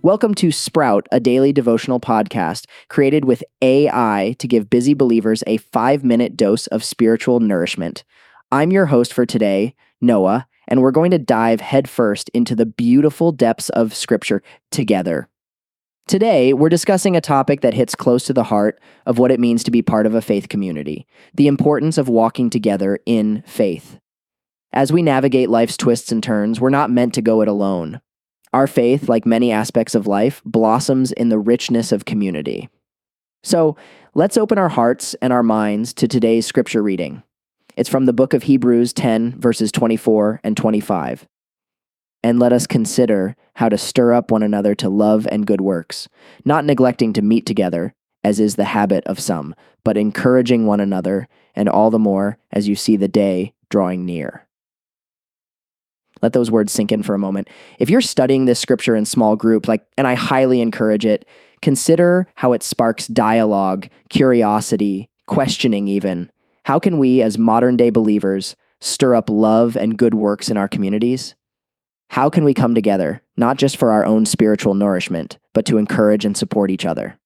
Welcome to Sprout, a daily devotional podcast created with AI to give busy believers a five minute dose of spiritual nourishment. I'm your host for today, Noah, and we're going to dive headfirst into the beautiful depths of Scripture together. Today, we're discussing a topic that hits close to the heart of what it means to be part of a faith community the importance of walking together in faith. As we navigate life's twists and turns, we're not meant to go it alone. Our faith, like many aspects of life, blossoms in the richness of community. So let's open our hearts and our minds to today's scripture reading. It's from the book of Hebrews 10, verses 24 and 25. And let us consider how to stir up one another to love and good works, not neglecting to meet together, as is the habit of some, but encouraging one another, and all the more as you see the day drawing near. Let those words sink in for a moment. If you're studying this scripture in small group, like, and I highly encourage it, consider how it sparks dialogue, curiosity, questioning, even. How can we, as modern day believers, stir up love and good works in our communities? How can we come together, not just for our own spiritual nourishment, but to encourage and support each other?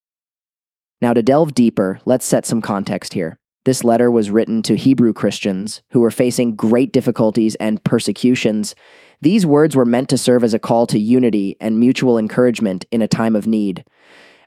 Now, to delve deeper, let's set some context here. This letter was written to Hebrew Christians who were facing great difficulties and persecutions. These words were meant to serve as a call to unity and mutual encouragement in a time of need.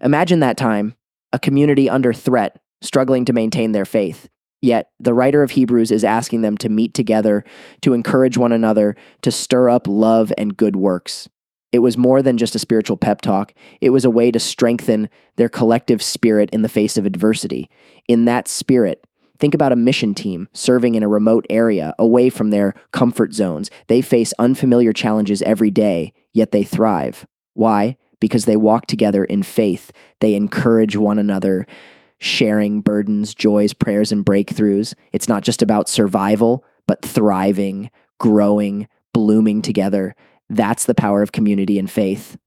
Imagine that time, a community under threat, struggling to maintain their faith. Yet, the writer of Hebrews is asking them to meet together, to encourage one another, to stir up love and good works. It was more than just a spiritual pep talk. It was a way to strengthen their collective spirit in the face of adversity. In that spirit, think about a mission team serving in a remote area away from their comfort zones. They face unfamiliar challenges every day, yet they thrive. Why? Because they walk together in faith. They encourage one another, sharing burdens, joys, prayers, and breakthroughs. It's not just about survival, but thriving, growing, blooming together. That's the power of community and faith.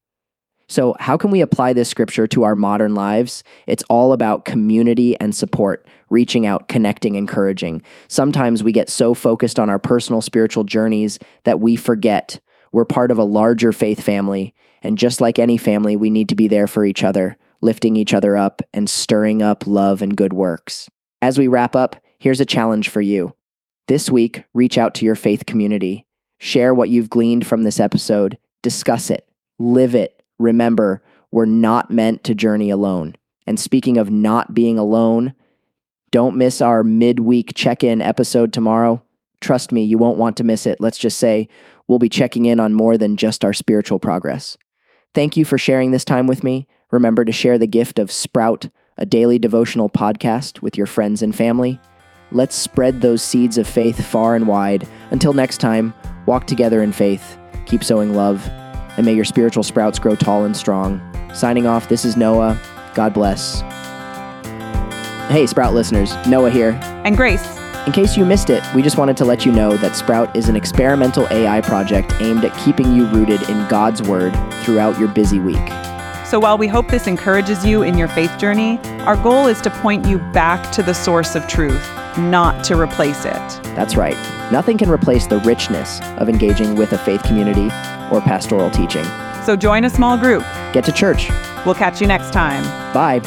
So, how can we apply this scripture to our modern lives? It's all about community and support, reaching out, connecting, encouraging. Sometimes we get so focused on our personal spiritual journeys that we forget we're part of a larger faith family. And just like any family, we need to be there for each other, lifting each other up and stirring up love and good works. As we wrap up, here's a challenge for you. This week, reach out to your faith community Share what you've gleaned from this episode, discuss it, live it. Remember, we're not meant to journey alone. And speaking of not being alone, don't miss our midweek check in episode tomorrow. Trust me, you won't want to miss it. Let's just say we'll be checking in on more than just our spiritual progress. Thank you for sharing this time with me. Remember to share the gift of Sprout, a daily devotional podcast, with your friends and family. Let's spread those seeds of faith far and wide. Until next time, Walk together in faith, keep sowing love, and may your spiritual sprouts grow tall and strong. Signing off, this is Noah. God bless. Hey, Sprout listeners, Noah here. And Grace. In case you missed it, we just wanted to let you know that Sprout is an experimental AI project aimed at keeping you rooted in God's Word throughout your busy week. So while we hope this encourages you in your faith journey, our goal is to point you back to the source of truth not to replace it. That's right. Nothing can replace the richness of engaging with a faith community or pastoral teaching. So join a small group. Get to church. We'll catch you next time. Bye.